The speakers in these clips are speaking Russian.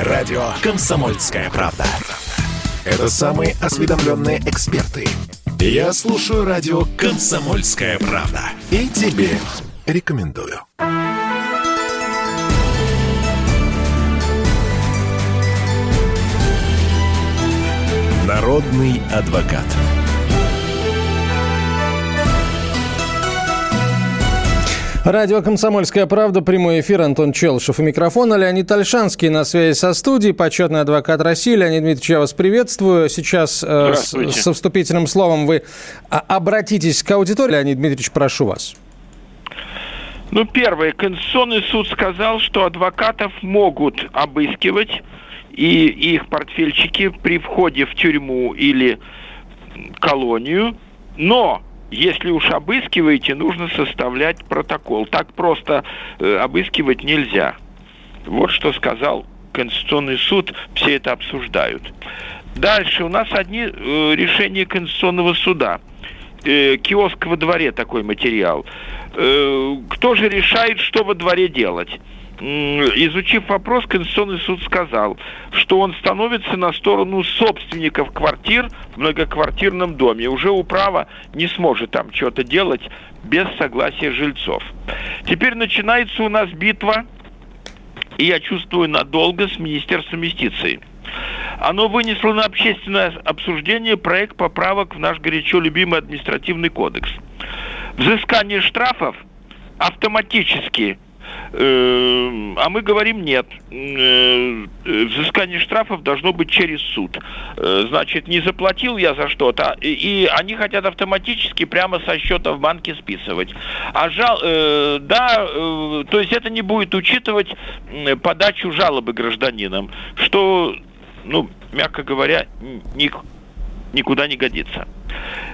Радио «Комсомольская правда». Это самые осведомленные эксперты. Я слушаю радио «Комсомольская правда». И тебе рекомендую. Народный адвокат. Радио «Комсомольская правда», прямой эфир, Антон Челшев у микрофона, Леонид Альшанский на связи со студией, почетный адвокат России. Леонид Дмитриевич, я вас приветствую. Сейчас э, с, со вступительным словом вы а, обратитесь к аудитории. Леонид Дмитриевич, прошу вас. Ну, первое. Конституционный суд сказал, что адвокатов могут обыскивать и их портфельчики при входе в тюрьму или колонию, но если уж обыскиваете, нужно составлять протокол. Так просто э, обыскивать нельзя. Вот что сказал Конституционный суд, все это обсуждают. Дальше у нас одни э, решения Конституционного суда. Э, киоск во дворе такой материал. Э, кто же решает, что во дворе делать? Изучив вопрос, Конституционный суд сказал, что он становится на сторону собственников квартир в многоквартирном доме. Уже управа не сможет там что-то делать без согласия жильцов. Теперь начинается у нас битва, и я чувствую надолго, с Министерством юстиции. Оно вынесло на общественное обсуждение проект поправок в наш горячо любимый административный кодекс. Взыскание штрафов автоматически а мы говорим нет. Э, взыскание штрафов должно быть через суд. Э, значит, не заплатил я за что-то, и они хотят автоматически прямо со счета в банке списывать. А жал, да, то есть это не будет учитывать подачу жалобы гражданинам, что, ну, мягко говоря, не никуда не годится.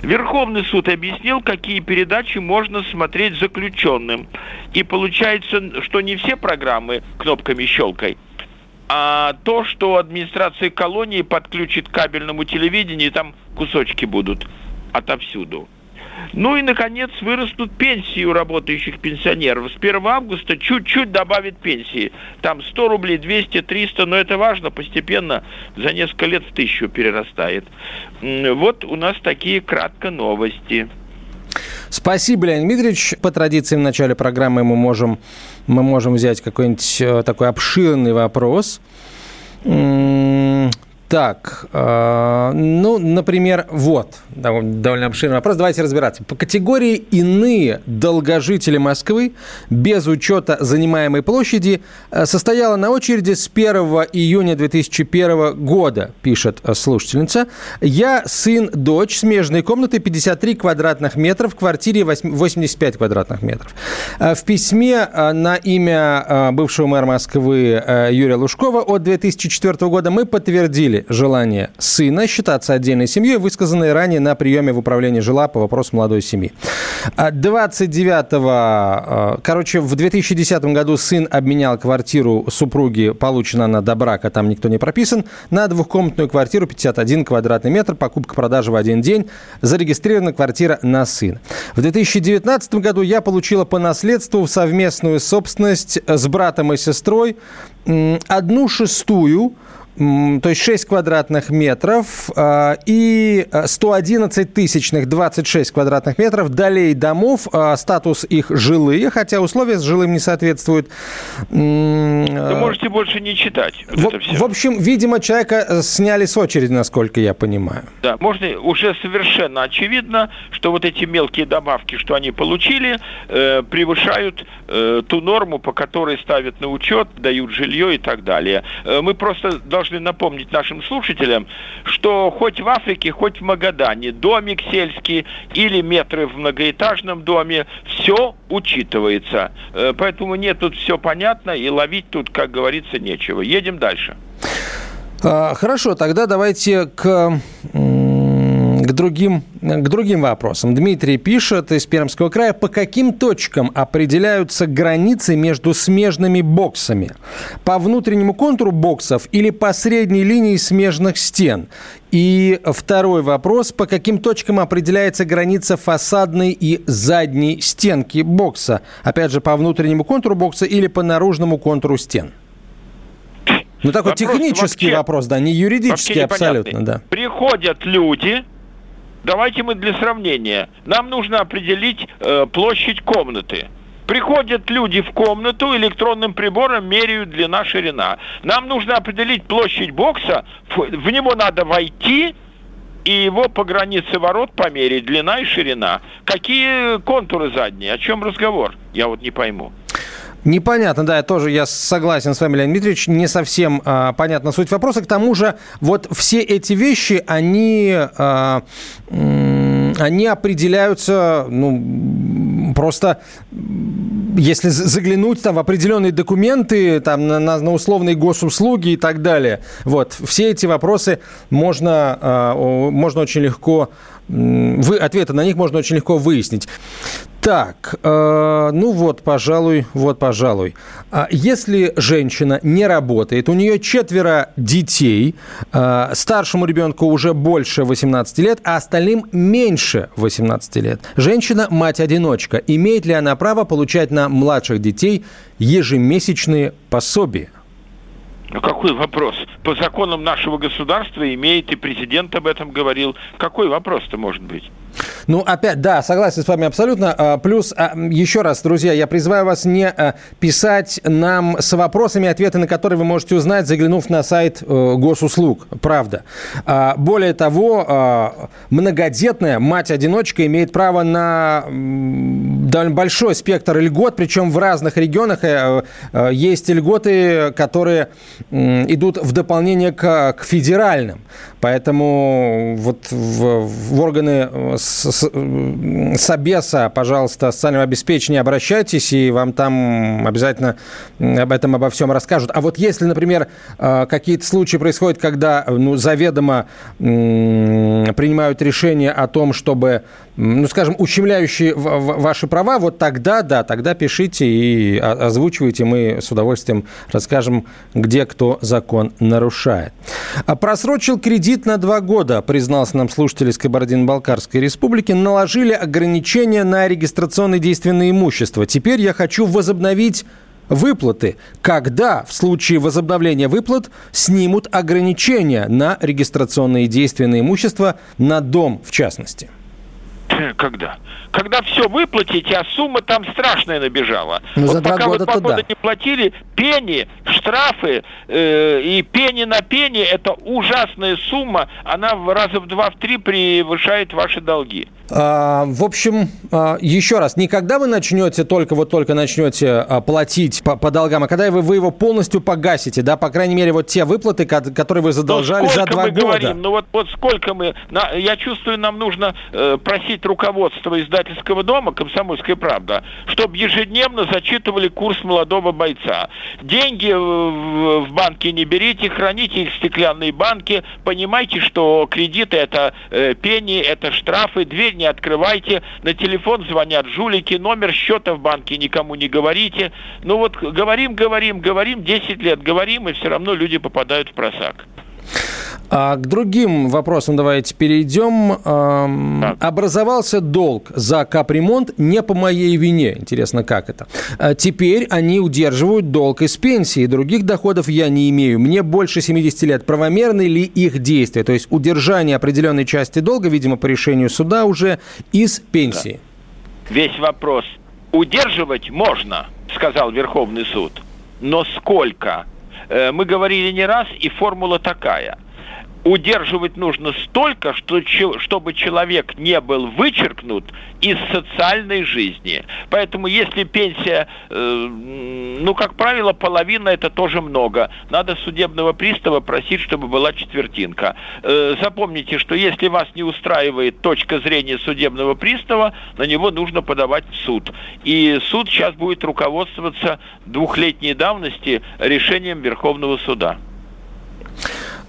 Верховный суд объяснил, какие передачи можно смотреть заключенным. И получается, что не все программы кнопками щелкай, а то, что администрация колонии подключит к кабельному телевидению, там кусочки будут отовсюду. Ну и, наконец, вырастут пенсии у работающих пенсионеров. С 1 августа чуть-чуть добавят пенсии. Там 100 рублей, 200, 300, но это важно, постепенно за несколько лет в тысячу перерастает. Вот у нас такие кратко новости. Спасибо, Леонид Дмитриевич. По традиции в начале программы мы можем, мы можем взять какой-нибудь э, такой обширный вопрос. Так, э, ну, например, вот, довольно обширный вопрос. Давайте разбираться. По категории «иные долгожители Москвы» без учета занимаемой площади э, состояла на очереди с 1 июня 2001 года, пишет слушательница. «Я сын, дочь, смежной комнаты 53 квадратных метра в квартире 85 квадратных метров». Э, в письме э, на имя бывшего мэра Москвы Юрия Лужкова от 2004 года мы подтвердили, подтвердили желание сына считаться отдельной семьей, высказанное ранее на приеме в управлении жила по вопросу молодой семьи. 29-го, а, а, короче, в 2010 году сын обменял квартиру супруги, получена она до брака, там никто не прописан, на двухкомнатную квартиру 51 квадратный метр, покупка-продажа в один день, зарегистрирована квартира на сына. В 2019 году я получила по наследству совместную собственность с братом и сестрой одну шестую то есть 6 квадратных метров а, и 111 тысячных 26 квадратных метров долей домов, а, статус их жилые, хотя условия с жилым не соответствуют. Вы можете больше не читать. В, в общем, видимо, человека э, сняли с очереди, насколько я понимаю. Да, можно уже совершенно очевидно, что вот эти мелкие добавки, что они получили, э, превышают э, ту норму, по которой ставят на учет, дают жилье и так далее. Мы просто должны должны напомнить нашим слушателям, что хоть в Африке, хоть в Магадане, домик сельский или метры в многоэтажном доме, все учитывается. Э, поэтому нет, тут все понятно, и ловить тут, как говорится, нечего. Едем дальше. А, хорошо, тогда давайте к к другим, к другим вопросам. Дмитрий пишет из Пермского края, по каким точкам определяются границы между смежными боксами? По внутреннему контуру боксов или по средней линии смежных стен? И второй вопрос, по каким точкам определяется граница фасадной и задней стенки бокса? Опять же, по внутреннему контуру бокса или по наружному контуру стен? Ну, такой вопрос технический вообще, вопрос, да, не юридический абсолютно, да. Приходят люди, давайте мы для сравнения, нам нужно определить э, площадь комнаты. Приходят люди в комнату, электронным прибором меряют длина, ширина. Нам нужно определить площадь бокса, в него надо войти, и его по границе ворот померить, длина и ширина. Какие контуры задние? О чем разговор? Я вот не пойму. Непонятно, да, я тоже я согласен с вами, Леонид Дмитриевич, не совсем а, понятна суть вопроса. К тому же, вот все эти вещи, они, а, они определяются, ну, просто если заглянуть там в определенные документы, там на, на, условные госуслуги и так далее, вот, все эти вопросы можно, а, можно очень легко вы, ответы на них можно очень легко выяснить. Так, э, ну вот, пожалуй, вот, пожалуй. А если женщина не работает, у нее четверо детей, э, старшему ребенку уже больше 18 лет, а остальным меньше 18 лет. Женщина – мать-одиночка. Имеет ли она право получать на младших детей ежемесячные пособия? Ну какой вопрос? По законам нашего государства имеет, и президент об этом говорил. Какой вопрос-то может быть? Ну, опять, да, согласен с вами абсолютно. А, плюс, а, еще раз, друзья, я призываю вас не а, писать нам с вопросами, ответы на которые вы можете узнать, заглянув на сайт э, госуслуг. Правда. Более того, многодетная мать-одиночка имеет право на довольно большой спектр льгот, причем в разных регионах э, э, есть льготы, которые идут в дополнение к, к федеральным. Поэтому вот в, в органы с, с, Собеса, пожалуйста, социального обеспечения обращайтесь, и вам там обязательно об этом, обо всем расскажут. А вот если, например, э, какие-то случаи происходят, когда ну, заведомо принимают решение о том, чтобы, ну, скажем, ущемляющие ваши права, вот тогда, да, тогда пишите и озвучивайте, мы с удовольствием расскажем, где кто закон нарушает. А просрочил кредит на два года, признался нам слушатель из Кабардино-Балкарской республики, наложили ограничения на регистрационные действия на имущество. Теперь я хочу возобновить выплаты. Когда в случае возобновления выплат снимут ограничения на регистрационные действия на имущество, на дом в частности? Когда? Когда все выплатите, а сумма там страшная набежала. Ну, вот за пока вы два года не платили, пени, штрафы э, и пени на пени, это ужасная сумма, она в раза в два, в три превышает ваши долги. А, в общем, а, еще раз, не когда вы начнете, только вот только начнете а, платить по, по долгам, а когда вы, вы его полностью погасите, да, по крайней мере, вот те выплаты, которые вы задолжали за два мы года. Говорим? Ну вот, вот сколько мы, на, я чувствую, нам нужно э, просить руководство издательского дома «Комсомольская правда», чтобы ежедневно зачитывали курс молодого бойца. Деньги в, банке не берите, храните их в стеклянные банки, понимайте, что кредиты это э, пени, это штрафы, дверь не открывайте, на телефон звонят жулики, номер счета в банке никому не говорите. Ну вот говорим, говорим, говорим, 10 лет говорим, и все равно люди попадают в просак. А к другим вопросам давайте перейдем. Так. Образовался долг за капремонт не по моей вине. Интересно, как это? А теперь они удерживают долг из пенсии. Других доходов я не имею. Мне больше 70 лет. Правомерны ли их действия? То есть удержание определенной части долга, видимо, по решению суда уже из пенсии. Да. Весь вопрос. Удерживать можно, сказал Верховный суд. Но сколько? Э, мы говорили не раз, и формула такая – удерживать нужно столько, что, чтобы человек не был вычеркнут из социальной жизни. Поэтому если пенсия, э, ну, как правило, половина это тоже много. Надо судебного пристава просить, чтобы была четвертинка. Э, запомните, что если вас не устраивает точка зрения судебного пристава, на него нужно подавать в суд. И суд сейчас будет руководствоваться двухлетней давности решением Верховного суда.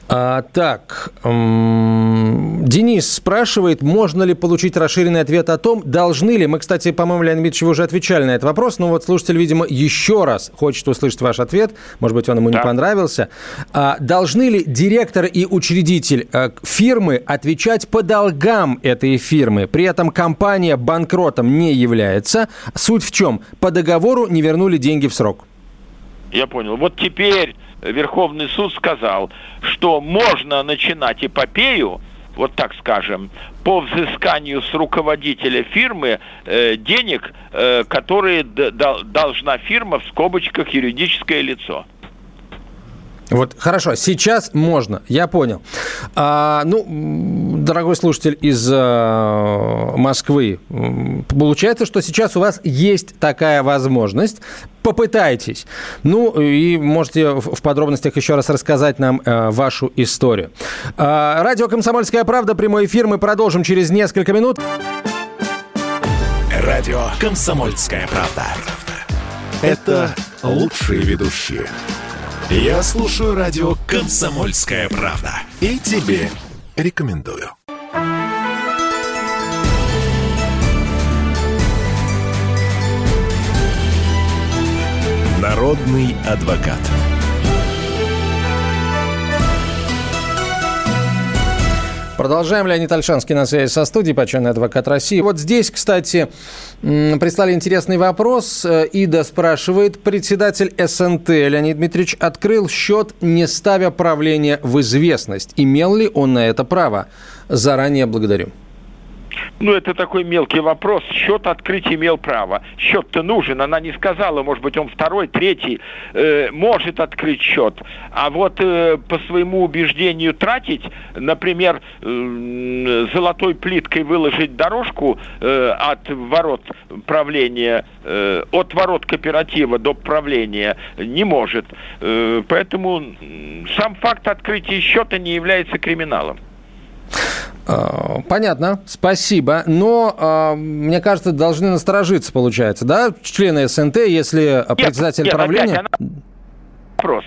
А, так, эм, Денис спрашивает, можно ли получить расширенный ответ о том, должны ли, мы, кстати, по-моему, Леонид Дмитриевич, вы уже отвечали на этот вопрос, но вот слушатель, видимо, еще раз хочет услышать ваш ответ, может быть, он ему да. не понравился. А, должны ли директор и учредитель а, фирмы отвечать по долгам этой фирмы? При этом компания банкротом не является. Суть в чем? По договору не вернули деньги в срок. Я понял. Вот теперь Верховный суд сказал, что можно начинать эпопею, вот так скажем, по взысканию с руководителя фирмы э, денег, э, которые должна фирма в скобочках юридическое лицо. Вот, хорошо, сейчас можно, я понял. А, ну, дорогой слушатель из а, Москвы, получается, что сейчас у вас есть такая возможность. Попытайтесь. Ну, и можете в подробностях еще раз рассказать нам а, вашу историю. А, радио «Комсомольская правда», прямой эфир. Мы продолжим через несколько минут. Радио «Комсомольская правда». Это лучшие ведущие. Я слушаю радио «Комсомольская правда». И тебе рекомендую. Народный адвокат. Продолжаем. Леонид Альшанский на связи со студией, почетный адвокат России. Вот здесь, кстати, прислали интересный вопрос. Э, Ида спрашивает, председатель СНТ Леонид Дмитриевич открыл счет, не ставя правление в известность. Имел ли он на это право? Заранее благодарю. Ну, это такой мелкий вопрос. Счет открыть имел право. Счет-то нужен. Она не сказала, может быть, он второй, третий э, может открыть счет. А вот э, по своему убеждению тратить, например, э, золотой плиткой выложить дорожку э, от ворот правления, э, от ворот кооператива до правления не может. Э, поэтому сам факт открытия счета не является криминалом. А, понятно, спасибо. Но, э, мне кажется, должны насторожиться, получается, да, члены СНТ, если нет, председатель нет, правления... Она... Вопрос.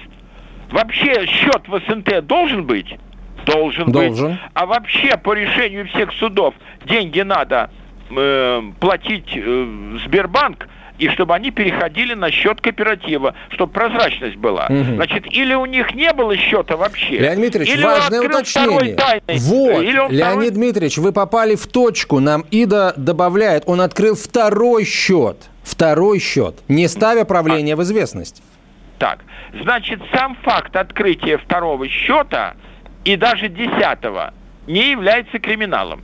Вообще счет в СНТ должен быть? Должен, должен. быть. А вообще по решению всех судов деньги надо э, платить э, Сбербанк, и чтобы они переходили на счет кооператива, чтобы прозрачность была. Угу. Значит, или у них не было счета вообще. Леонид Дмитриевич, или важное уточнение. Вот, или он Леонид второй... Дмитриевич, вы попали в точку. Нам Ида добавляет, он открыл второй счет. Второй счет, не ставя правление а. в известность. Так, значит, сам факт открытия второго счета и даже десятого не является криминалом.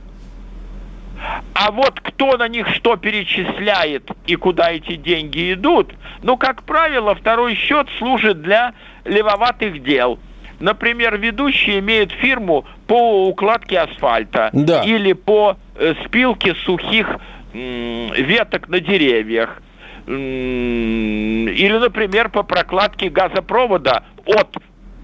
А вот кто на них что перечисляет и куда эти деньги идут, ну, как правило, второй счет служит для левоватых дел. Например, ведущий имеет фирму по укладке асфальта да. или по э, спилке сухих веток на деревьях. Или, например, по прокладке газопровода от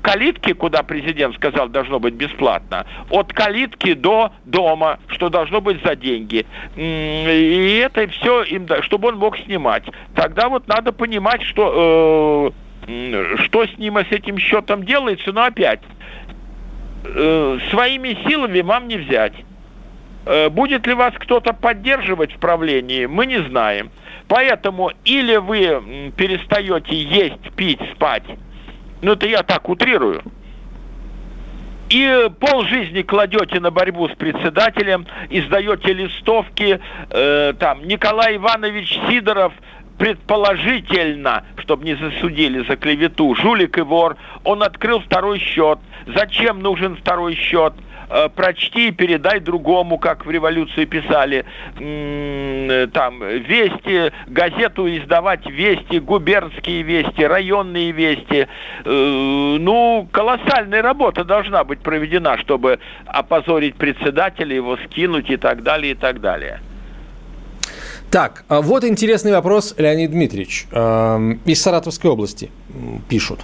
калитки, куда президент сказал, должно быть бесплатно, от калитки до дома, что должно быть за деньги. И это все им, чтобы он мог снимать. Тогда вот надо понимать, что, э, что с ним и с этим счетом делается, но опять, э, своими силами вам не взять. Э, будет ли вас кто-то поддерживать в правлении, мы не знаем. Поэтому или вы перестаете есть, пить, спать, ну, это я так утрирую. И пол жизни кладете на борьбу с председателем, издаете листовки, э, там, Николай Иванович Сидоров, предположительно, чтобы не засудили за клевету, жулик и вор, он открыл второй счет. Зачем нужен второй счет? Э, прочти и передай другому, как в революции писали, там, вести, газету издавать вести, губернские вести, районные вести. Э, ну, колоссальная работа должна быть проведена, чтобы опозорить председателя, его скинуть и так далее, и так далее. Так, а вот интересный вопрос, Леонид Дмитриевич. Эм, из Саратовской области пишут.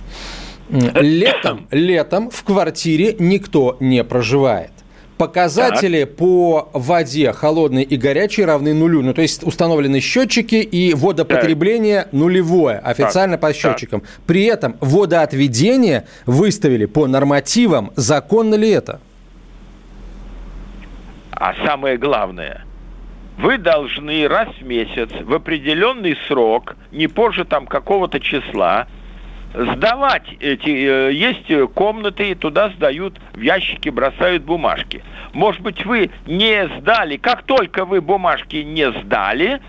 Летом, летом в квартире никто не проживает. Показатели так. по воде холодной и горячей равны нулю. Ну, то есть установлены счетчики и водопотребление так. нулевое официально так. по счетчикам. Так. При этом водоотведение выставили по нормативам. Законно ли это? А самое главное, вы должны раз в месяц в определенный срок, не позже там какого-то числа, сдавать эти, э, есть комнаты, туда сдают, в ящики бросают бумажки. Может быть, вы не сдали, как только вы бумажки не сдали,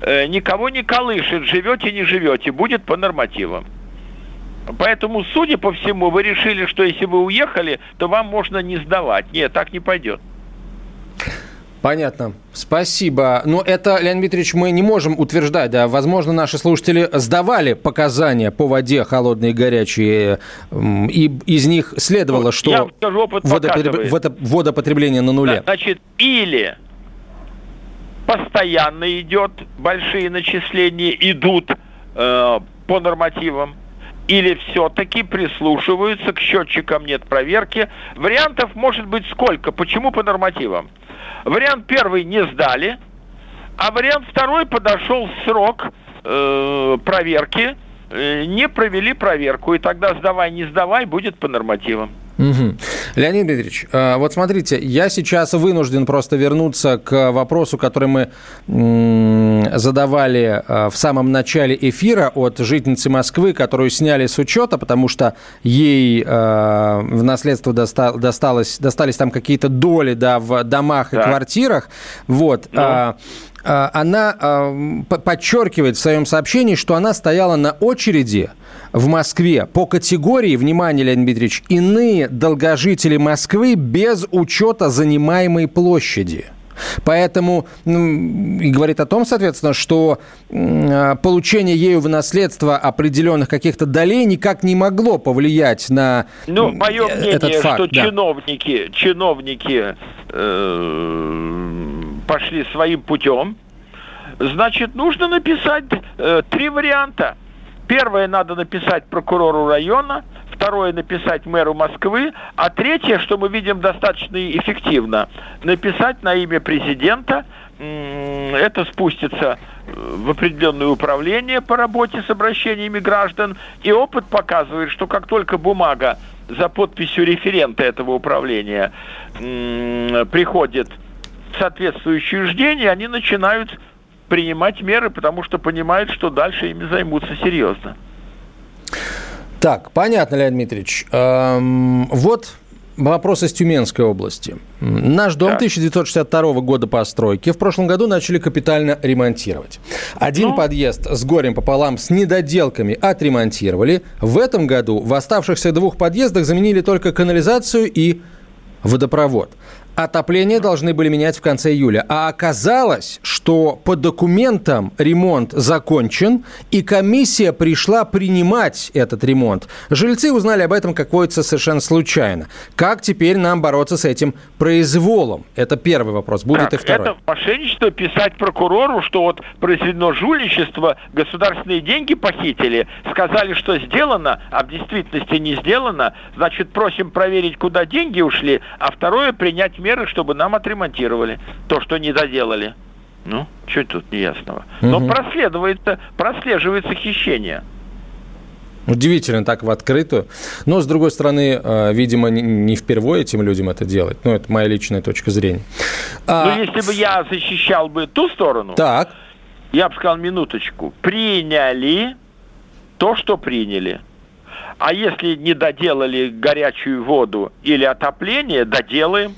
э, никого не колышет, живете, не живете, будет по нормативам. Поэтому, судя по всему, вы решили, что если вы уехали, то вам можно не сдавать. Нет, так не пойдет. Понятно. Спасибо. Но это, Леонид Дмитриевич, мы не можем утверждать. Да, возможно, наши слушатели сдавали показания по воде холодные и горячие, и из них следовало, ну, что скажу, опыт водопотреб... водопотребление на нуле. Да, значит, или постоянно идет, большие начисления идут э, по нормативам, или все-таки прислушиваются к счетчикам, нет проверки. Вариантов может быть сколько? Почему по нормативам? Вариант первый не сдали, а вариант второй подошел срок э, проверки, э, не провели проверку, и тогда сдавай, не сдавай, будет по нормативам. Угу. Леонид Дмитриевич, э, вот смотрите, я сейчас вынужден просто вернуться к вопросу, который мы задавали э, в самом начале эфира от жительницы Москвы, которую сняли с учета, потому что ей э, в наследство досталось, достались там какие-то доли да, в домах да. и квартирах. Вот. Ну. Она подчеркивает в своем сообщении, что она стояла на очереди в Москве по категории, внимание, Леонид Дмитриевич, иные долгожители Москвы без учета занимаемой площади. Поэтому ну, и говорит о том, соответственно, что э, получение ею в наследство определенных каких-то долей никак не могло повлиять на ну, мое мнение, этот факт. что да. чиновники, чиновники э, пошли своим путем. Значит, нужно написать э, три варианта. Первое надо написать прокурору района, второе написать мэру Москвы, а третье, что мы видим достаточно эффективно, написать на имя президента, это спустится э, в определенное управление по работе с обращениями граждан, и опыт показывает, что как только бумага за подписью референта этого управления приходит в соответствующее учреждение, они начинают принимать меры, потому что понимают, что дальше ими займутся серьезно. Так, понятно, Леонид Дмитриевич. Эм, вот вопрос из Тюменской области. Наш дом да. 1962 года постройки в прошлом году начали капитально ремонтировать. Один ну? подъезд с горем пополам с недоделками отремонтировали. В этом году в оставшихся двух подъездах заменили только канализацию и водопровод. Отопление должны были менять в конце июля. А оказалось, что по документам ремонт закончен, и комиссия пришла принимать этот ремонт. Жильцы узнали об этом, как водится, совершенно случайно. Как теперь нам бороться с этим произволом? Это первый вопрос. Будет так, и второй. Это мошенничество писать прокурору, что вот произведено жульничество, государственные деньги похитили, сказали, что сделано, а в действительности не сделано. Значит, просим проверить, куда деньги ушли, а второе принять меры меры, чтобы нам отремонтировали то, что не доделали. Ну, что тут неясного? Но угу. проследуется, прослеживается хищение. Удивительно так в открытую. Но, с другой стороны, э, видимо, не впервые этим людям это делать. Ну, это моя личная точка зрения. А... Ну, если бы я защищал бы ту сторону, так. я бы сказал, минуточку, приняли то, что приняли. А если не доделали горячую воду или отопление, доделаем.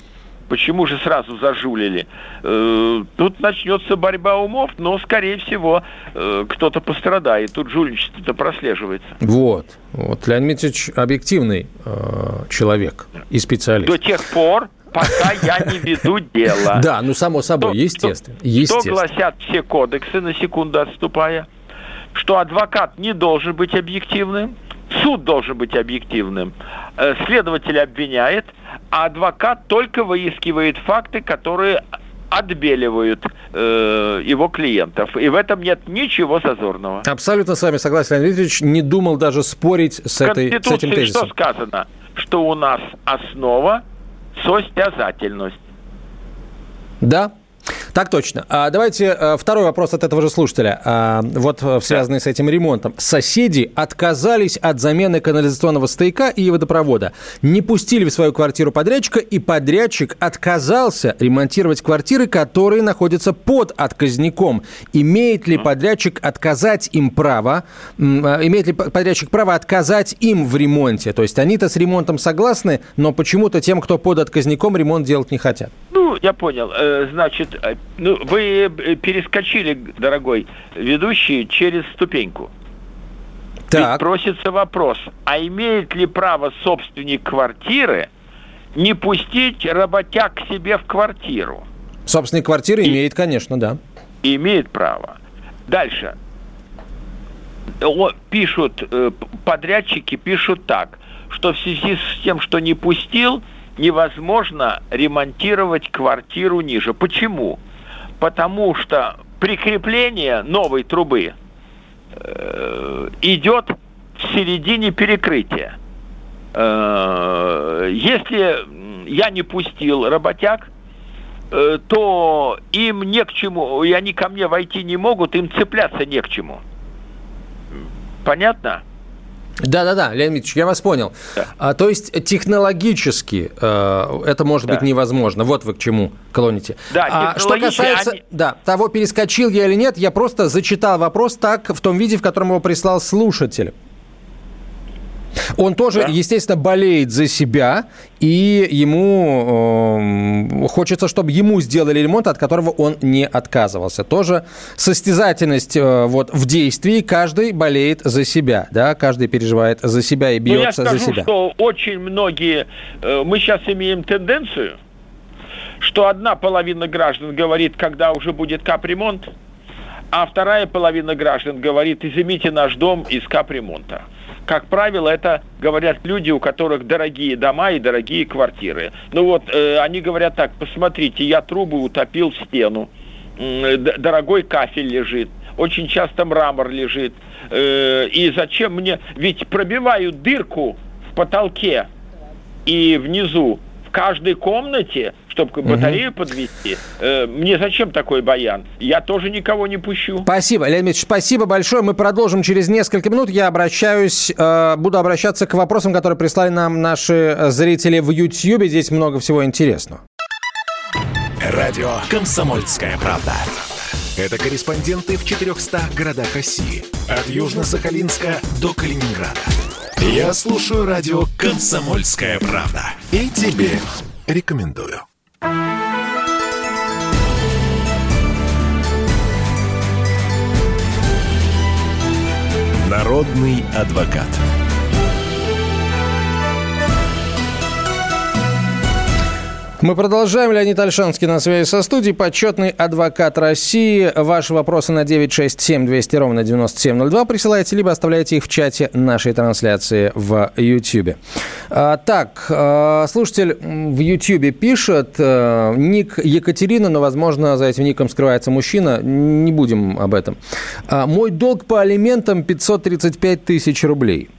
Почему же сразу зажулили? Э, тут начнется борьба умов, но, скорее всего, э, кто-то пострадает. Тут жульничество-то прослеживается. Вот. Вот Леонид Дмитриевич объективный э, человек и специалист. До тех пор, пока я не веду дело. Да, ну само собой, естественно. Что гласят все кодексы, на секунду отступая? Что адвокат не должен быть объективным, суд должен быть объективным, следователь обвиняет – а адвокат только выискивает факты, которые отбеливают э, его клиентов. И в этом нет ничего зазорного. Абсолютно с вами согласен, Леонид Ильич. Не думал даже спорить с, этой, с этим тезисом. что сказано? Что у нас основа – состязательность. Да, так точно. А давайте э, второй вопрос от этого же слушателя. А, вот э, связанный да. с этим ремонтом. Соседи отказались от замены канализационного стояка и водопровода. Не пустили в свою квартиру подрядчика, и подрядчик отказался ремонтировать квартиры, которые находятся под отказником. Имеет ли подрядчик отказать им право, э, имеет ли подрядчик право отказать им в ремонте? То есть они-то с ремонтом согласны, но почему-то тем, кто под отказником, ремонт делать не хотят. Ну, я понял. Значит, ну, вы э, перескочили, дорогой ведущий, через ступеньку. Так. Ведь просится вопрос, а имеет ли право собственник квартиры не пустить работяг к себе в квартиру? Собственник квартиры И... имеет, конечно, да. Имеет право. Дальше. Пишут, э, подрядчики пишут так, что в связи с тем, что не пустил, невозможно ремонтировать квартиру ниже. Почему? Потому что прикрепление новой трубы э, идет в середине перекрытия. Э, если я не пустил работяг, э, то им не к чему, и они ко мне войти не могут, им цепляться не к чему. Понятно? Да-да-да, Леонид Ильич, я вас понял. Да. А, то есть технологически э, это может да. быть невозможно. Вот вы к чему клоните. Да, а что касается они... да, того, перескочил я или нет, я просто зачитал вопрос так, в том виде, в котором его прислал слушатель. Он тоже, да? естественно, болеет за себя, и ему э, хочется, чтобы ему сделали ремонт, от которого он не отказывался. Тоже состязательность э, вот в действии, каждый болеет за себя, да, каждый переживает за себя и бьется ну, я скажу, за себя. что очень многие, э, мы сейчас имеем тенденцию, что одна половина граждан говорит, когда уже будет капремонт, а вторая половина граждан говорит, изымите наш дом из капремонта как правило, это говорят люди, у которых дорогие дома и дорогие квартиры. Ну вот, э, они говорят так, посмотрите, я трубы утопил в стену, э, дорогой кафель лежит, очень часто мрамор лежит. Э, и зачем мне... Ведь пробивают дырку в потолке и внизу в каждой комнате, чтобы батарею угу. подвести. Э, мне зачем такой баян? Я тоже никого не пущу. Спасибо, Леонид Ильич, спасибо большое. Мы продолжим через несколько минут. Я обращаюсь, э, буду обращаться к вопросам, которые прислали нам наши зрители в YouTube. Здесь много всего интересного. Радио «Комсомольская правда». Это корреспонденты в 400 городах России. От Южно-Сахалинска до Калининграда. Я слушаю радио «Комсомольская правда». И тебе рекомендую. Народный адвокат. Мы продолжаем. Леонид Альшанский на связи со студией. Почетный адвокат России. Ваши вопросы на 967 200 ровно 9702 присылайте, либо оставляйте их в чате нашей трансляции в YouTube. А, так, а, слушатель в YouTube пишет, а, ник Екатерина, но, возможно, за этим ником скрывается мужчина. Не будем об этом. А, мой долг по алиментам 535 тысяч рублей.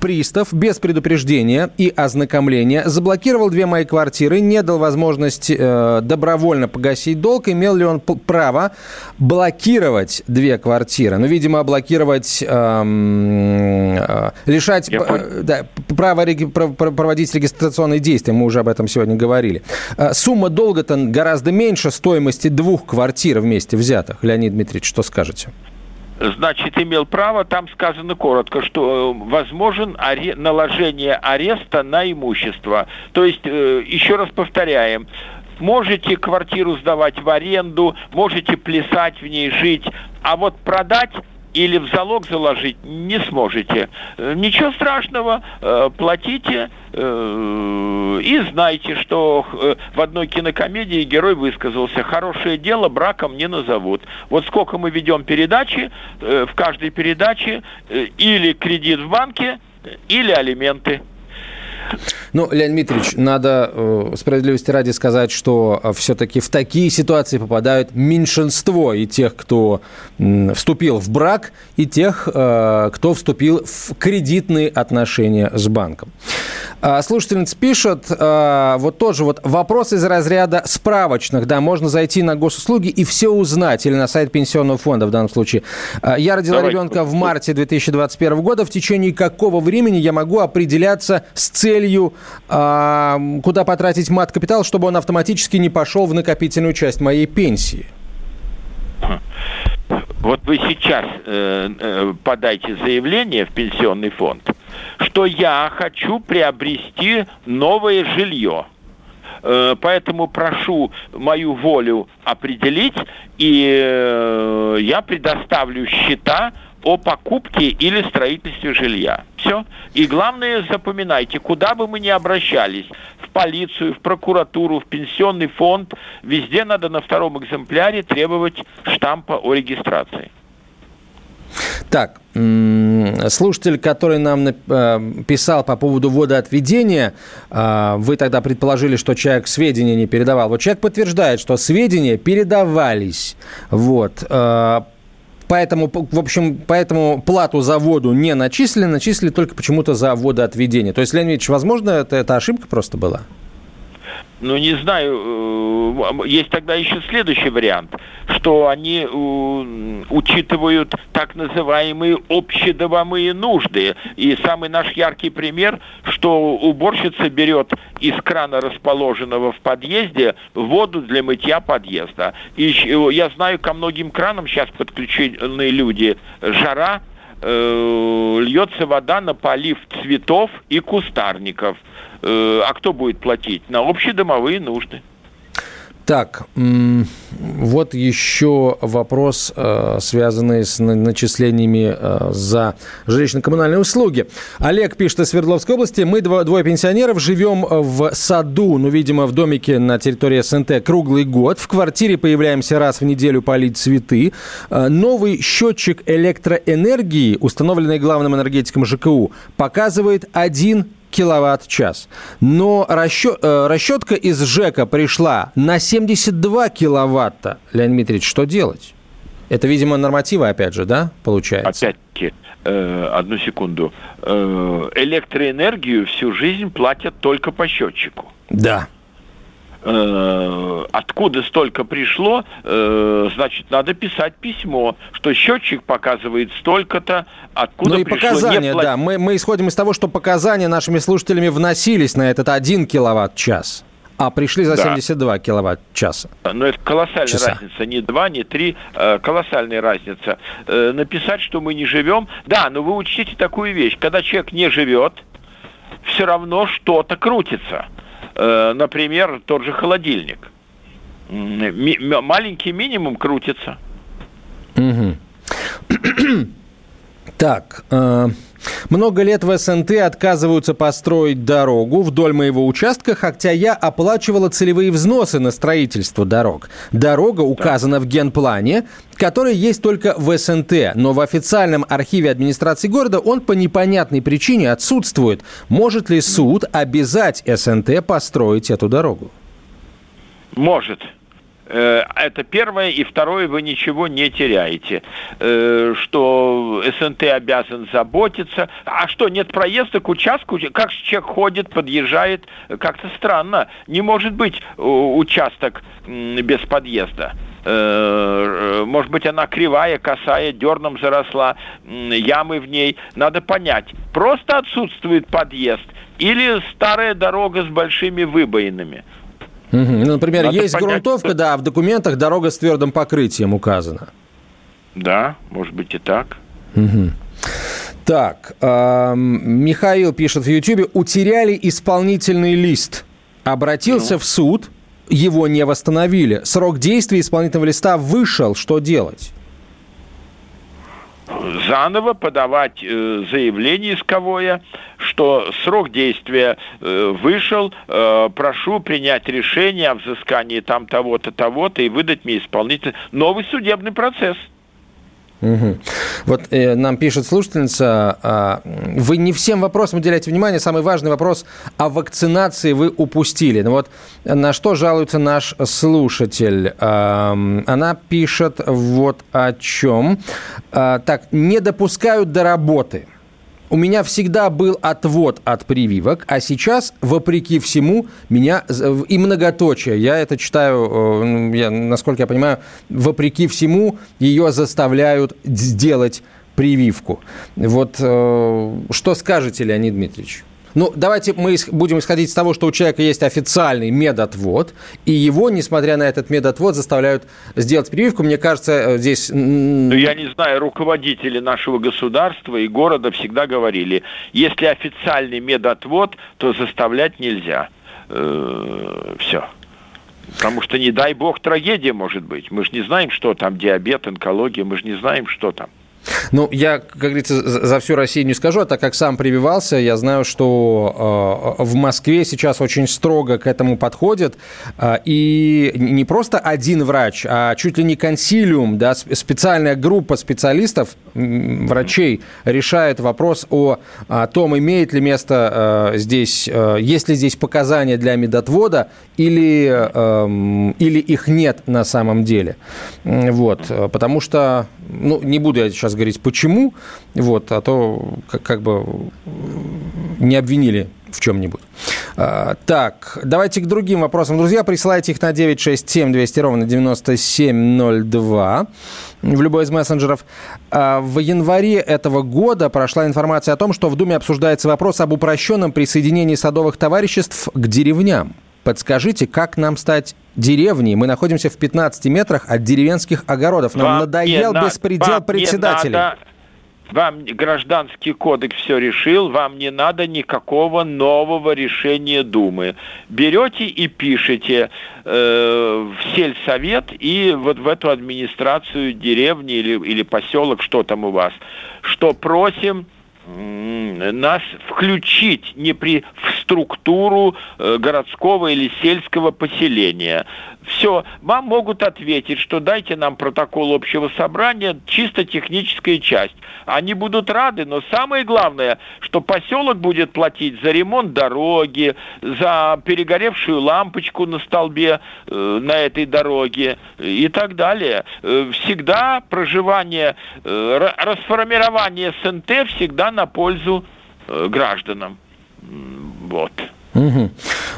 Пристав без предупреждения и ознакомления заблокировал две мои квартиры, не дал возможности э, добровольно погасить долг. Имел ли он право блокировать две квартиры? Ну, видимо, блокировать, эм, э, лишать э, да, права реги- проводить регистрационные действия. Мы уже об этом сегодня говорили. Э, сумма долга-то гораздо меньше стоимости двух квартир вместе взятых. Леонид Дмитриевич, что скажете? Значит, имел право, там сказано коротко, что э, возможен аре... наложение ареста на имущество. То есть, э, еще раз повторяем, можете квартиру сдавать в аренду, можете плясать в ней, жить, а вот продать или в залог заложить не сможете. Э, ничего страшного, э, платите э, и знайте, что в одной кинокомедии герой высказался, хорошее дело браком не назовут. Вот сколько мы ведем передачи, в каждой передаче или кредит в банке, или алименты. Ну, Леонид Дмитриевич, надо э, справедливости ради сказать, что э, все-таки в такие ситуации попадают меньшинство и тех, кто э, вступил в брак, и тех, э, кто вступил в кредитные отношения с банком. А, слушательница пишет, э, вот тоже вот вопрос из разряда справочных, да, можно зайти на госуслуги и все узнать, или на сайт пенсионного фонда в данном случае. А, я родила Давай. ребенка в марте 2021 года, в течение какого времени я могу определяться с целью, а, куда потратить мат-капитал, чтобы он автоматически не пошел в накопительную часть моей пенсии? Вот вы сейчас э, э, подайте заявление в пенсионный фонд, что я хочу приобрести новое жилье. Э, поэтому прошу мою волю определить, и я предоставлю счета о покупке или строительстве жилья. Все. И главное, запоминайте, куда бы мы ни обращались, в полицию, в прокуратуру, в пенсионный фонд, везде надо на втором экземпляре требовать штампа о регистрации. Так, слушатель, который нам э, писал по поводу водоотведения, э, вы тогда предположили, что человек сведения не передавал. Вот человек подтверждает, что сведения передавались. Вот. Поэтому, в общем, поэтому плату за воду не начислили, начислили только почему-то за водоотведение. То есть, Леонид Ильич, возможно, это, это ошибка просто была? Ну, не знаю, э, есть тогда еще следующий вариант, что они э, учитывают так называемые общедомовые нужды. И самый наш яркий пример, что уборщица берет из крана, расположенного в подъезде, воду для мытья подъезда. И я знаю, ко многим кранам сейчас подключены люди. Жара, э, льется вода на полив цветов и кустарников. Э, а кто будет платить? На общедомовые нужды. Так, вот еще вопрос, э, связанный с начислениями э, за жилищно-коммунальные услуги. Олег пишет из Свердловской области. Мы двое пенсионеров живем в саду, ну, видимо, в домике на территории СНТ круглый год. В квартире появляемся раз в неделю полить цветы. Новый счетчик электроэнергии, установленный главным энергетиком ЖКУ, показывает 1 киловатт-час. Но расчет, э, расчетка из ЖЭКа пришла на 72 киловатта. Леонид Дмитриевич, что делать? Это, видимо, нормативы, опять же, да, получается? Опять-таки, э, одну секунду. Э, электроэнергию всю жизнь платят только по счетчику. Да. Э, откуда столько пришло, э, значит, надо писать письмо, что счетчик показывает столько-то, откуда ну и пришло. показания, не да. Мы, мы исходим из того, что показания нашими слушателями вносились на этот 1 киловатт-час. А пришли за 72 да. киловатт-часа. Но это колоссальная Часа. разница. Не 2, не 3. Э, колоссальная разница. Написать, что мы не живем. Да, но вы учтите такую вещь. Когда человек не живет, все равно что-то крутится. Э, например, тот же холодильник. Ми маленький минимум крутится. Так, э, много лет в СНТ отказываются построить дорогу вдоль моего участка, хотя я оплачивала целевые взносы на строительство дорог. Дорога указана в генплане, который есть только в СНТ, но в официальном архиве администрации города он по непонятной причине отсутствует. Может ли суд обязать СНТ построить эту дорогу? Может. Э, это первое. И второе, вы ничего не теряете. Э, что СНТ обязан заботиться. А что, нет проезда к участку? Как человек ходит, подъезжает? Как-то странно. Не может быть участок без подъезда э, может быть, она кривая, косая, дерном заросла, ямы в ней. Надо понять, просто отсутствует подъезд или старая дорога с большими выбоинами. Угу. Ну, например, Надо есть понять, грунтовка, что... да, а в документах дорога с твердым покрытием указана. Да, может быть и так. Угу. Так, э, Михаил пишет в Ютьюбе, утеряли исполнительный лист. Обратился ну. в суд, его не восстановили. Срок действия исполнительного листа вышел. Что делать? заново подавать э, заявление исковое, что срок действия э, вышел, э, прошу принять решение о взыскании там того-то, того-то и выдать мне исполнитель. Новый судебный процесс – Угу. Вот э, нам пишет слушательница, э, вы не всем вопросам уделяете внимание, самый важный вопрос о вакцинации вы упустили. Ну вот на что жалуется наш слушатель? Э, она пишет вот о чем. Э, так, не допускают до работы – у меня всегда был отвод от прививок, а сейчас, вопреки всему, меня и многоточие, я это читаю, э, я, насколько я понимаю, вопреки всему ее заставляют сделать прививку. Вот э, что скажете, Леонид Дмитриевич? Ну, давайте мы будем исходить из того, что у человека есть официальный медотвод, и его, несмотря на этот медотвод, заставляют сделать прививку. Мне кажется, э, здесь... Ну, я не знаю, руководители нашего государства и города всегда говорили, если официальный медотвод, то заставлять нельзя. Э, все. Потому что, не дай бог, трагедия может быть. Мы же не знаем, что там, диабет, онкология, мы же не знаем, что там. Ну, я, как говорится, за всю Россию не скажу, а так как сам прививался, я знаю, что э, в Москве сейчас очень строго к этому подходят. Э, и не просто один врач, а чуть ли не консилиум, да, специальная группа специалистов, врачей, решает вопрос о, том, имеет ли место э, здесь, э, есть ли здесь показания для медотвода или, э, или их нет на самом деле. Вот, потому что, ну, не буду я сейчас говорить почему, вот, а то как, как бы не обвинили в чем-нибудь. А, так, давайте к другим вопросам. Друзья, присылайте их на 967 200 ровно 9702 в любой из мессенджеров. А, в январе этого года прошла информация о том, что в Думе обсуждается вопрос об упрощенном присоединении садовых товариществ к деревням. Подскажите, как нам стать деревней? Мы находимся в 15 метрах от деревенских огородов. Нам вам надоел не беспредел вам председателей. Не надо вам гражданский кодекс все решил, вам не надо никакого нового решения Думы. Берете и пишете э, в сельсовет и вот в эту администрацию деревни или, или поселок, что там у вас, что просим нас включить не при, в структуру э, городского или сельского поселения. Все, вам могут ответить, что дайте нам протокол общего собрания, чисто техническая часть. Они будут рады, но самое главное, что поселок будет платить за ремонт дороги, за перегоревшую лампочку на столбе э, на этой дороге и так далее. Э, всегда проживание, э, расформирование СНТ всегда на пользу э, гражданам. Вот. Угу.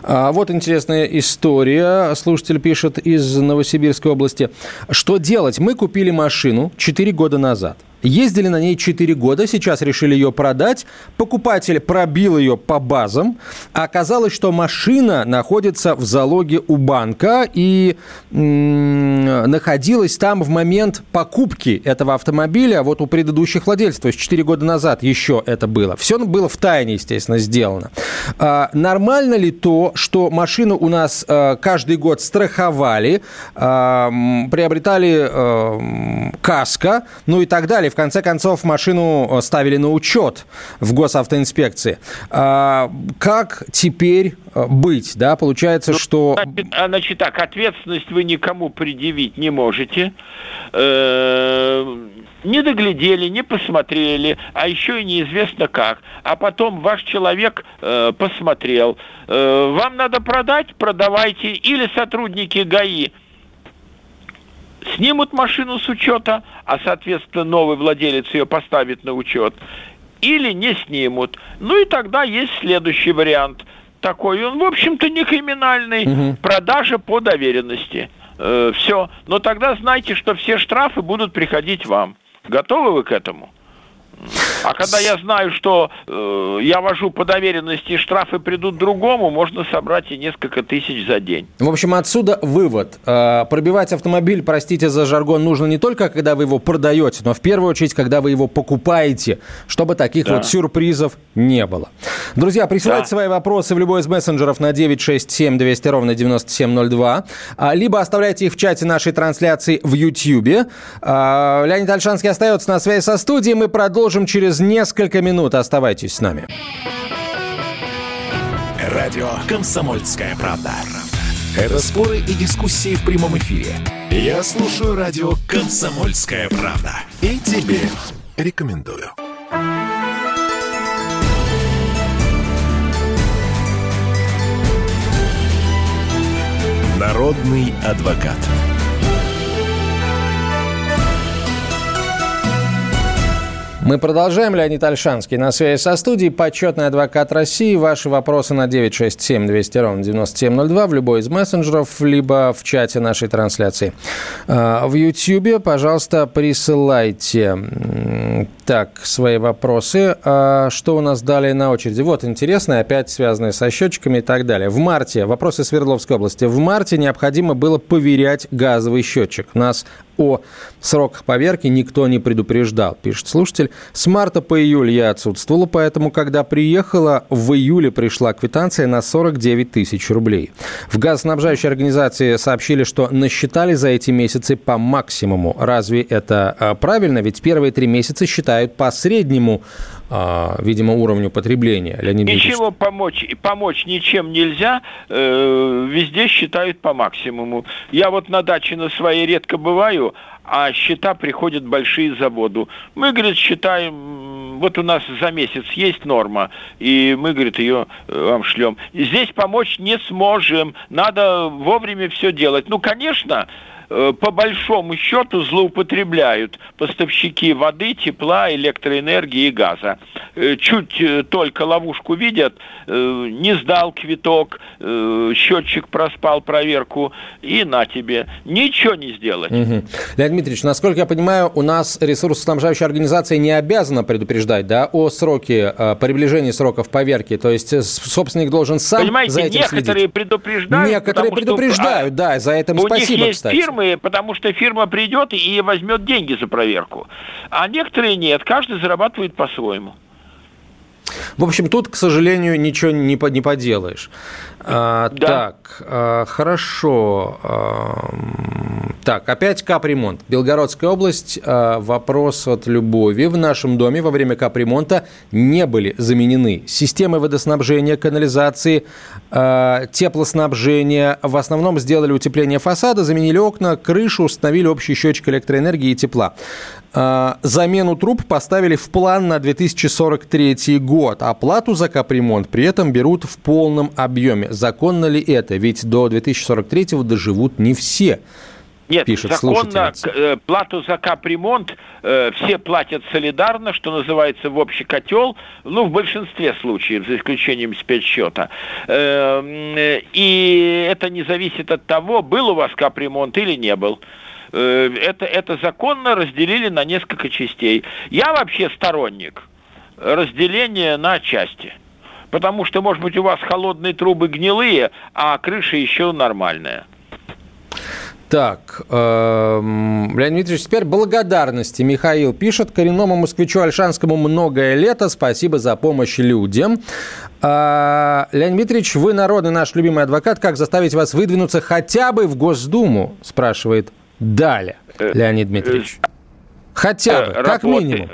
А вот интересная история. Слушатель пишет из Новосибирской области. Что делать? Мы купили машину 4 года назад. Ездили на ней 4 года, сейчас решили ее продать. Покупатель пробил ее по базам. Оказалось, что машина находится в залоге у банка и находилась там в момент покупки этого автомобиля. Вот у предыдущих владельцев, то есть 4 года назад еще это было. Все было в тайне, естественно, сделано. А, нормально ли то, что машину у нас а, каждый год страховали, а, приобретали а, каско, ну и так далее? В конце концов машину э, ставили на учет в госавтоинспекции. А, как теперь э, быть, да, получается, ну, что... Значит, а, значит так, ответственность вы никому предъявить не можете, э, не доглядели, не посмотрели, а еще и неизвестно как. А потом ваш человек э, посмотрел. Э, вам надо продать, продавайте, или сотрудники ГАИ снимут машину с учета, а, соответственно, новый владелец ее поставит на учет, или не снимут. Ну и тогда есть следующий вариант. Такой он, в общем-то, не криминальный. Угу. Продажа по доверенности. Э, все. Но тогда знайте, что все штрафы будут приходить вам. Готовы вы к этому? А когда я знаю, что э, я вожу по доверенности, штрафы придут другому, можно собрать и несколько тысяч за день. В общем, отсюда вывод. Э, пробивать автомобиль, простите за жаргон, нужно не только, когда вы его продаете, но в первую очередь, когда вы его покупаете, чтобы таких да. вот сюрпризов не было. Друзья, присылайте да. свои вопросы в любой из мессенджеров на 967 200 ровно 9702, а, либо оставляйте их в чате нашей трансляции в YouTube. А, Леонид Альшанский остается на связи со студией. Мы продолжим продолжим через несколько минут. Оставайтесь с нами. Радио «Комсомольская правда». Это споры и дискуссии в прямом эфире. Я слушаю радио «Комсомольская правда». И тебе рекомендую. Народный адвокат. Мы продолжаем. Леонид Альшанский на связи со студией. Почетный адвокат России. Ваши вопросы на 967 200 ровно 9702 в любой из мессенджеров, либо в чате нашей трансляции. А, в YouTube, пожалуйста, присылайте. Так, свои вопросы. А что у нас далее на очереди? Вот, интересно, опять связанные со счетчиками и так далее. В марте, вопросы Свердловской области. В марте необходимо было поверять газовый счетчик. Нас о сроках поверки никто не предупреждал, пишет слушатель. С марта по июль я отсутствовала, поэтому, когда приехала, в июле пришла квитанция на 49 тысяч рублей. В газоснабжающей организации сообщили, что насчитали за эти месяцы по максимуму. Разве это а, правильно? Ведь первые три месяца считают по среднему а, видимо, уровню потребления. Леонид Ничего помочь, помочь ничем нельзя, э, везде считают по максимуму. Я вот на даче на своей редко бываю, а счета приходят большие за воду. Мы, говорит, считаем, вот у нас за месяц есть норма, и мы, говорит, ее э, вам шлем. Здесь помочь не сможем, надо вовремя все делать. Ну, конечно, по большому счету злоупотребляют поставщики воды, тепла, электроэнергии и газа. Э, чуть э, только ловушку видят, не сдал квиток, счетчик проспал проверку, и на тебе. Ничего не сделать. Угу. Леонид Дмитриевич, насколько я понимаю, у нас ресурсоснабжающая организация не обязана предупреждать да, о сроке, приближении сроков поверки. То есть собственник должен сам Понимаете, за этим некоторые следить. предупреждают. Некоторые предупреждают, что, да, за это спасибо, них есть кстати. фирмы, фирмы, потому что фирма придет и возьмет деньги за проверку. А некоторые нет, каждый зарабатывает по-своему. В общем, тут, к сожалению, ничего не, не поделаешь. А, да. Так, а, хорошо. А, так, опять капремонт. Белгородская область. А, вопрос от Любови. В нашем доме во время капремонта не были заменены системы водоснабжения, канализации, а, теплоснабжения. В основном сделали утепление фасада, заменили окна, крышу, установили общий счетчик электроэнергии и тепла. А, замену труб поставили в план на 2043 год. Оплату за капремонт при этом берут в полном объеме. Законно ли это? Ведь до 2043 доживут не все. Нет, пишет законно э, плату за капремонт э, все платят солидарно, что называется, в общий котел, ну, в большинстве случаев, за исключением спецсчета. Э, и это не зависит от того, был у вас капремонт или не был. Э, это, это законно разделили на несколько частей. Я вообще сторонник разделения на части. Потому что, может быть, у вас холодные трубы гнилые, а крыша еще нормальная. Так, э, Леонид Дмитриевич, теперь благодарности. Михаил пишет, коренному москвичу Альшанскому многое лето, спасибо за помощь людям. Э, Леонид Дмитриевич, вы народный наш любимый адвокат, как заставить вас выдвинуться хотя бы в Госдуму, спрашивает Далее, э, Леонид Дмитриевич. Э, хотя бы, как минимум.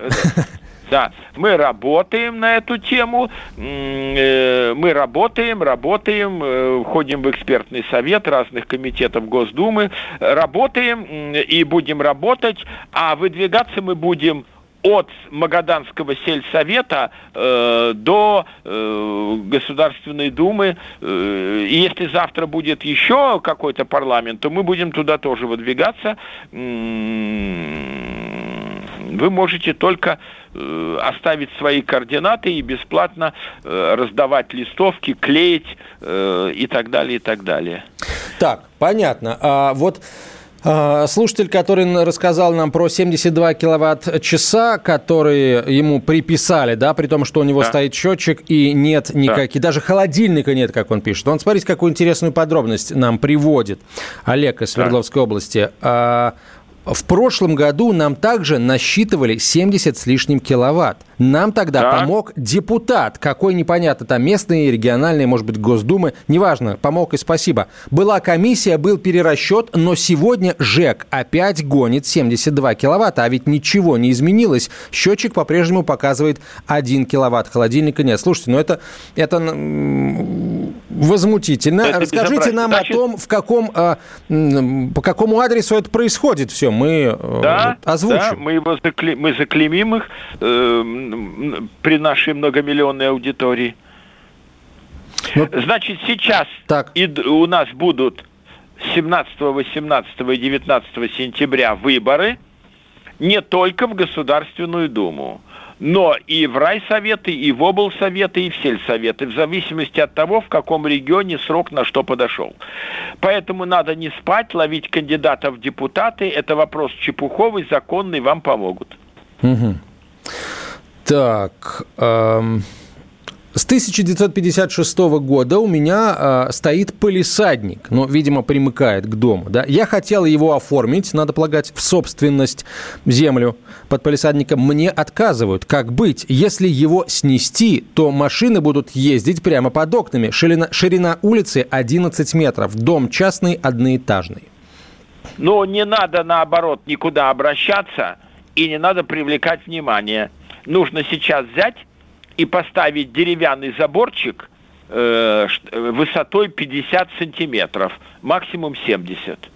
Да, мы работаем на эту тему, мы работаем, работаем, входим в экспертный совет разных комитетов Госдумы, работаем и будем работать, а выдвигаться мы будем от Магаданского сельсовета э, до э, Государственной Думы. Э, и если завтра будет еще какой-то парламент, то мы будем туда тоже выдвигаться. Вы можете только э, оставить свои координаты и бесплатно э, раздавать листовки, клеить э, и так далее, и так далее. Так, понятно. А вот слушатель, который рассказал нам про 72 киловатт-часа, которые ему приписали, да, при том, что у него да. стоит счетчик и нет никаких, да. даже холодильника нет, как он пишет. Он, смотрите, какую интересную подробность нам приводит. Олег из Свердловской да. области. В прошлом году нам также насчитывали 70 с лишним киловатт. Нам тогда так. помог депутат, какой непонятно, там местный, региональный, может быть, Госдумы, неважно, помог и спасибо. Была комиссия, был перерасчет, но сегодня ЖЭК опять гонит 72 киловатта, а ведь ничего не изменилось. Счетчик по-прежнему показывает 1 киловатт, холодильника нет. Слушайте, ну это, это возмутительно. Это Расскажите нам Значит... о том, в каком, а, по какому адресу это происходит все мы э, да, озвучим. Да, мы, его закли... мы заклеймим их э, при нашей многомиллионной аудитории. Ну, Значит, сейчас так. И у нас будут 17, 18 и 19 сентября выборы не только в Государственную Думу но и в райсоветы, и в облсоветы, и в сельсоветы, в зависимости от того, в каком регионе срок на что подошел. Поэтому надо не спать, ловить кандидатов в депутаты. Это вопрос чепуховый, законный, вам помогут. Угу. Так, эм, с 1956 года у меня э, стоит полисадник, но, видимо, примыкает к дому. Да? Я хотел его оформить, надо полагать, в собственность землю под полисадником. Мне отказывают. Как быть? Если его снести, то машины будут ездить прямо под окнами. Ширина, ширина улицы 11 метров. Дом частный, одноэтажный. Но не надо, наоборот, никуда обращаться и не надо привлекать внимание. Нужно сейчас взять и поставить деревянный заборчик э, высотой 50 сантиметров, максимум 70.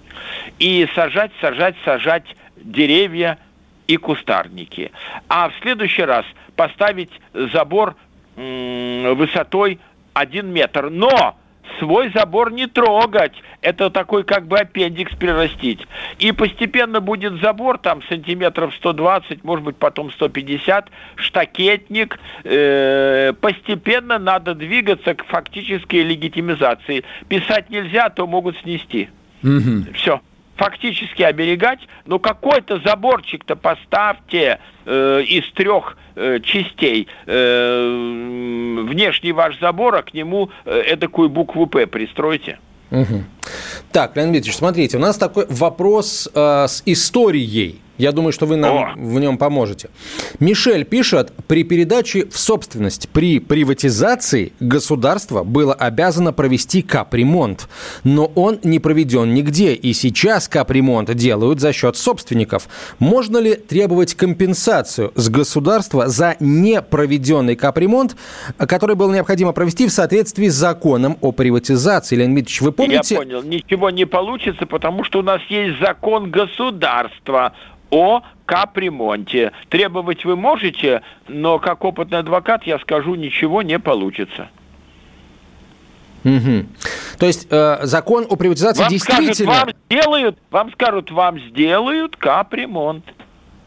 И сажать, сажать, сажать деревья и кустарники. А в следующий раз поставить забор м- высотой 1 метр. Но свой забор не трогать. Это такой как бы аппендикс прирастить. И постепенно будет забор, там сантиметров 120, может быть потом 150, штакетник. Э, постепенно надо двигаться к фактической легитимизации. Писать нельзя, то могут снести. Угу. Все фактически оберегать, но какой-то заборчик-то поставьте э, из трех э, частей. Э, внешний ваш забор, а к нему э, эдакую букву «П» пристройте. Угу. Так, Леонид Дмитриевич, смотрите, у нас такой вопрос э, с историей. Я думаю, что вы нам О. в нем поможете. Мишель пишет, при передаче в собственность, при приватизации государство было обязано провести капремонт. Но он не проведен нигде, и сейчас капремонт делают за счет собственников. Можно ли требовать компенсацию с государства за непроведенный капремонт, который было необходимо провести в соответствии с законом о приватизации? Леонид Дмитриевич, вы помните? Я понял. Ничего не получится, потому что у нас есть закон государства о капремонте. Требовать вы можете, но как опытный адвокат я скажу, ничего не получится. Угу. То есть э, закон о приватизации вам действительно... Скажут, вам сделают, вам скажут, вам сделают капремонт.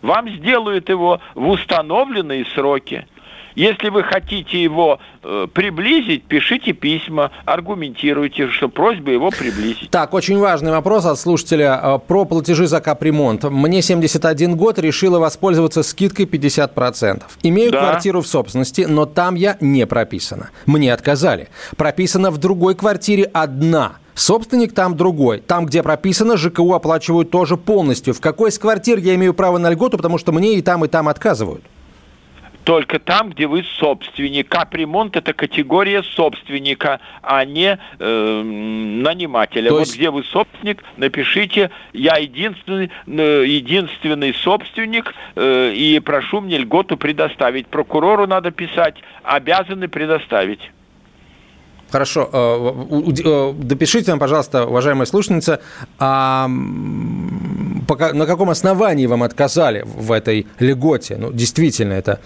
Вам сделают его в установленные сроки. Если вы хотите его э, приблизить, пишите письма, аргументируйте, что просьба его приблизить. Так, очень важный вопрос от слушателя э, про платежи за капремонт. Мне 71 год, решила воспользоваться скидкой 50%. Имею да. квартиру в собственности, но там я не прописана. Мне отказали. Прописана в другой квартире одна. Собственник там другой. Там, где прописано, ЖКУ оплачивают тоже полностью. В какой из квартир я имею право на льготу, потому что мне и там, и там отказывают? Только там, где вы собственник. Капремонт – это категория собственника, а не э, нанимателя. То есть... Вот где вы собственник, напишите «Я единственный, э, единственный собственник э, и прошу мне льготу предоставить». Прокурору надо писать «Обязаны предоставить». Хорошо. Э, э, допишите нам, пожалуйста, уважаемая слушательница, а на каком основании вам отказали в этой льготе? Ну, действительно, это,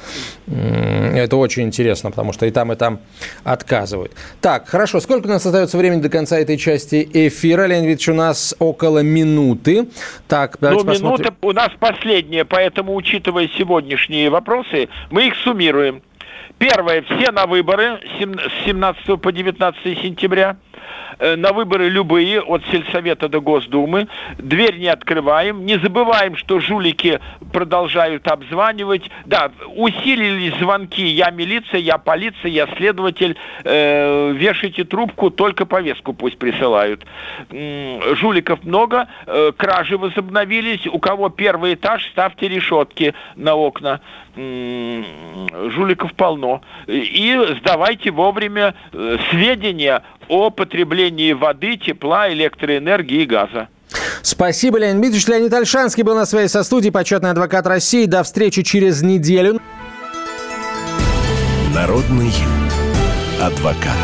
это очень интересно, потому что и там, и там отказывают. Так, хорошо. Сколько у нас остается времени до конца этой части эфира? Леонид Ильич, у нас около минуты. Так, давайте ну, посмотрим. минута у нас последняя, поэтому, учитывая сегодняшние вопросы, мы их суммируем. Первое, все на выборы с 17 по 19 сентября. Э, на выборы любые, от сельсовета до Госдумы. Дверь не открываем. Не забываем, что жулики продолжают обзванивать. Да, усилились звонки. Я милиция, я полиция, я следователь. Э, вешайте трубку, только повестку пусть присылают. Жуликов много, э, кражи возобновились. У кого первый этаж, ставьте решетки на окна. Жуликов полно. И сдавайте вовремя э, сведения о потреблении воды, тепла, электроэнергии и газа. Спасибо, Леонид Дмитриевич. Леонид Альшанский был на связи со студией, почетный адвокат России. До встречи через неделю. Народный адвокат.